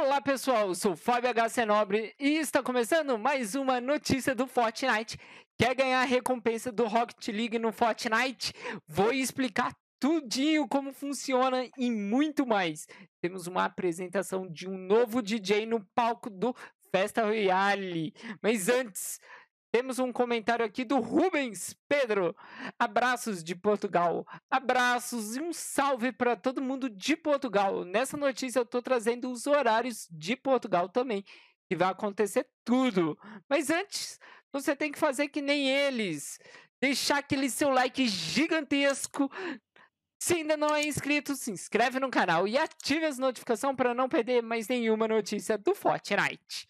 Olá pessoal, sou o Fábio HC Nobre e está começando mais uma notícia do Fortnite. Quer ganhar a recompensa do Rocket League no Fortnite? Vou explicar tudinho como funciona e muito mais. Temos uma apresentação de um novo DJ no palco do Festa Royale. Mas antes, temos um comentário aqui do Rubens Pedro. Abraços de Portugal. Abraços e um salve para todo mundo de Portugal. Nessa notícia eu estou trazendo os horários de Portugal também, que vai acontecer tudo. Mas antes, você tem que fazer que nem eles. Deixar aquele seu like gigantesco. Se ainda não é inscrito, se inscreve no canal e ative as notificações para não perder mais nenhuma notícia do Fortnite.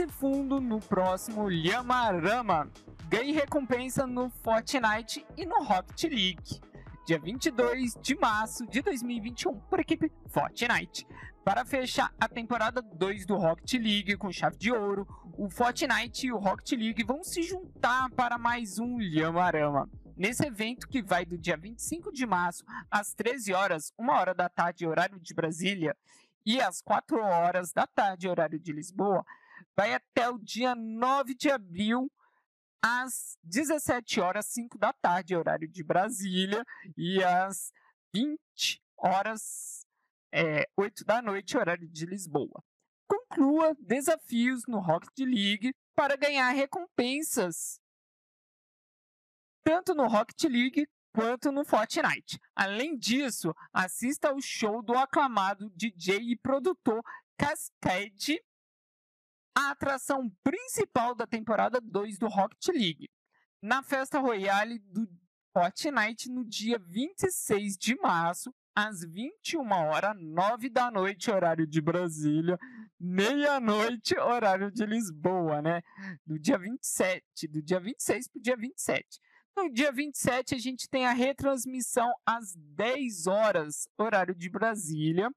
Pise fundo no próximo Yamarama. Ganhe recompensa no Fortnite e no Rocket League. Dia 22 de março de 2021, por equipe Fortnite. Para fechar a temporada 2 do Rocket League com chave de ouro, o Fortnite e o Rocket League vão se juntar para mais um Yamarama. Nesse evento que vai do dia 25 de março às 13 horas, 1 hora da tarde, horário de Brasília, e às 4 horas da tarde, horário de Lisboa, vai até o dia 9 de abril, às 17 horas 5 da tarde, horário de Brasília, e às 20 horas é, 8 da noite, horário de Lisboa. Conclua desafios no Rocket League para ganhar recompensas tanto no Rocket League quanto no Fortnite. Além disso, assista ao show do aclamado DJ e produtor Cascade a atração principal da temporada 2 do Rocket League, na festa royale do Fortnite no dia 26 de março, às 21 horas 9 da noite, horário de Brasília, meia-noite, horário de Lisboa, né? Do dia 27, do dia 26 para o dia 27. No dia 27, a gente tem a retransmissão às 10 horas, horário de Brasília.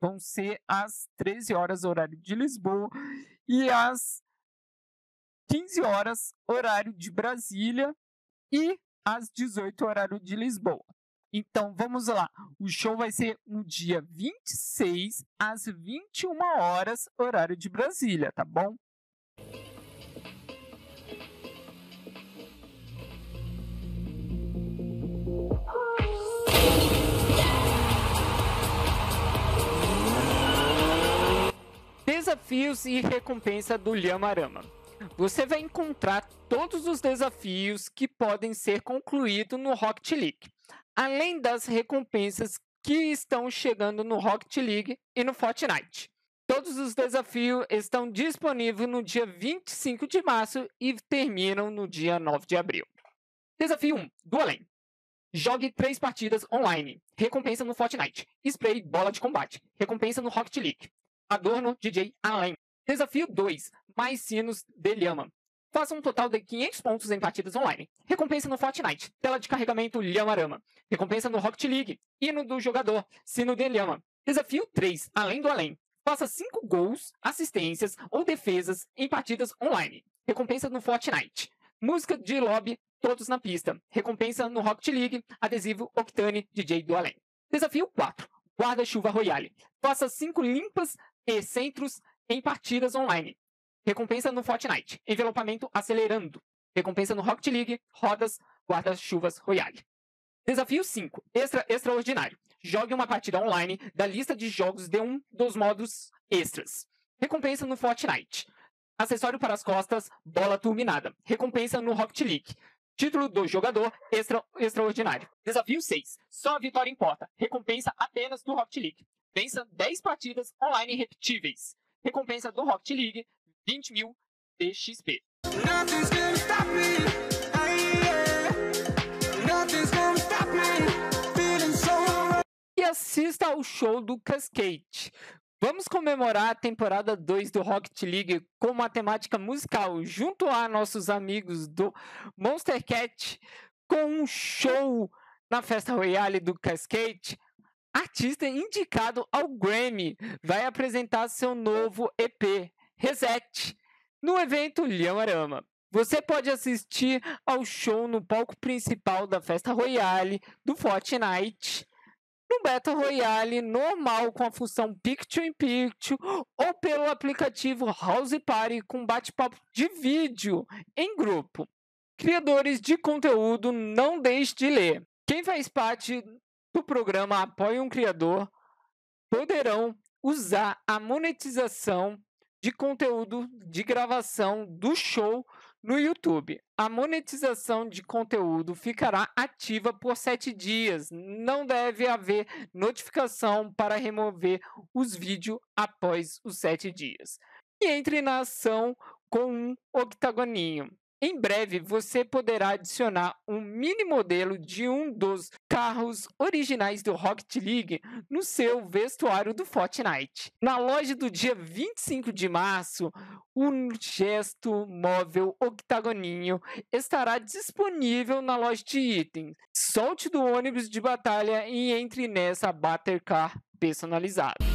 Vão ser às 13 horas, horário de Lisboa e às 15 horas, horário de Brasília, e às 18 horário de Lisboa. Então, vamos lá. O show vai ser no dia 26 às 21 horas, horário de Brasília, tá bom? Desafios e recompensa do Lhamarama. Você vai encontrar todos os desafios que podem ser concluídos no Rocket League, além das recompensas que estão chegando no Rocket League e no Fortnite. Todos os desafios estão disponíveis no dia 25 de março e terminam no dia 9 de abril. Desafio 1: do além. Jogue três partidas online. Recompensa no Fortnite. Spray bola de combate. Recompensa no Rocket League. Adorno DJ Allen. Desafio 2. Mais sinos de Lhama. Faça um total de 500 pontos em partidas online. Recompensa no Fortnite. Tela de carregamento Lhamarama. Recompensa no Rocket League. Hino do jogador. Sino de Lhama. Desafio 3. Além do além. Faça 5 gols, assistências ou defesas em partidas online. Recompensa no Fortnite. Música de lobby, todos na pista. Recompensa no Rocket League. Adesivo Octane DJ do Além. Desafio 4. Guarda-chuva Royale. Faça 5 limpas e centros em partidas online. Recompensa no Fortnite. Envelopamento acelerando. Recompensa no Rocket League. Rodas, guarda-chuvas Royale. Desafio 5. Extra extraordinário. Jogue uma partida online da lista de jogos de um dos modos extras. Recompensa no Fortnite. Acessório para as costas, bola turbinada. Recompensa no Rocket League. Título do jogador extra, extraordinário. Desafio 6. Só a vitória importa. Recompensa apenas do Rocket League. Vença 10 partidas online repetíveis. Recompensa do Rocket League, 20 mil DXP. E assista ao show do Cascade. Vamos comemorar a temporada 2 do Rocket League com uma temática musical, junto a nossos amigos do Monster Cat, com um show na festa Royale do Cascade. Artista indicado ao Grammy vai apresentar seu novo EP, Reset, no evento Lhamarama. Você pode assistir ao show no palco principal da festa Royale do Fortnite no Battle Royale normal com a função Picture in Picture ou pelo aplicativo House Party com bate-papo de vídeo em grupo. Criadores de conteúdo, não deixe de ler. Quem faz parte do programa Apoie um Criador poderão usar a monetização de conteúdo de gravação do show no YouTube, a monetização de conteúdo ficará ativa por sete dias. Não deve haver notificação para remover os vídeos após os sete dias. E entre na ação com um octagoninho. Em breve, você poderá adicionar um mini modelo de um dos carros originais do Rocket League no seu vestuário do Fortnite. Na loja do dia 25 de março, o gesto móvel Octagoninho estará disponível na loja de itens. Solte do ônibus de batalha e entre nessa Battercar personalizada.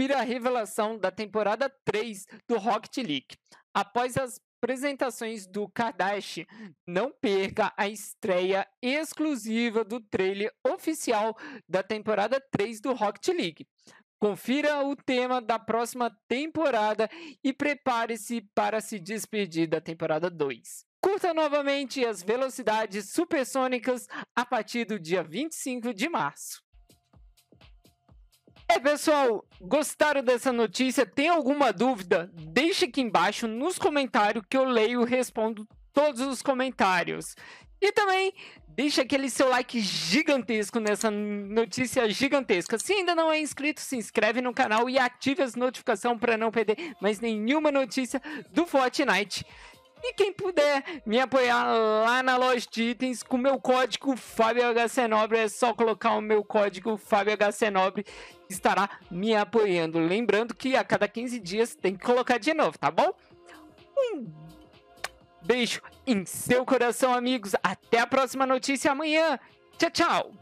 Confira a revelação da temporada 3 do Rocket League. Após as apresentações do Kardashian, não perca a estreia exclusiva do trailer oficial da temporada 3 do Rocket League. Confira o tema da próxima temporada e prepare-se para se despedir da temporada 2. Curta novamente as velocidades supersônicas a partir do dia 25 de março. É, pessoal, gostaram dessa notícia? Tem alguma dúvida? Deixe aqui embaixo nos comentários que eu leio e respondo todos os comentários. E também deixa aquele seu like gigantesco nessa notícia gigantesca. Se ainda não é inscrito, se inscreve no canal e ative as notificações para não perder mais nenhuma notícia do Fortnite. E quem puder me apoiar lá na loja de itens com meu código FábioHCNobre, é só colocar o meu código FábioHCNobre, estará me apoiando. Lembrando que a cada 15 dias tem que colocar de novo, tá bom? Um beijo em seu coração, amigos. Até a próxima notícia amanhã. Tchau, tchau.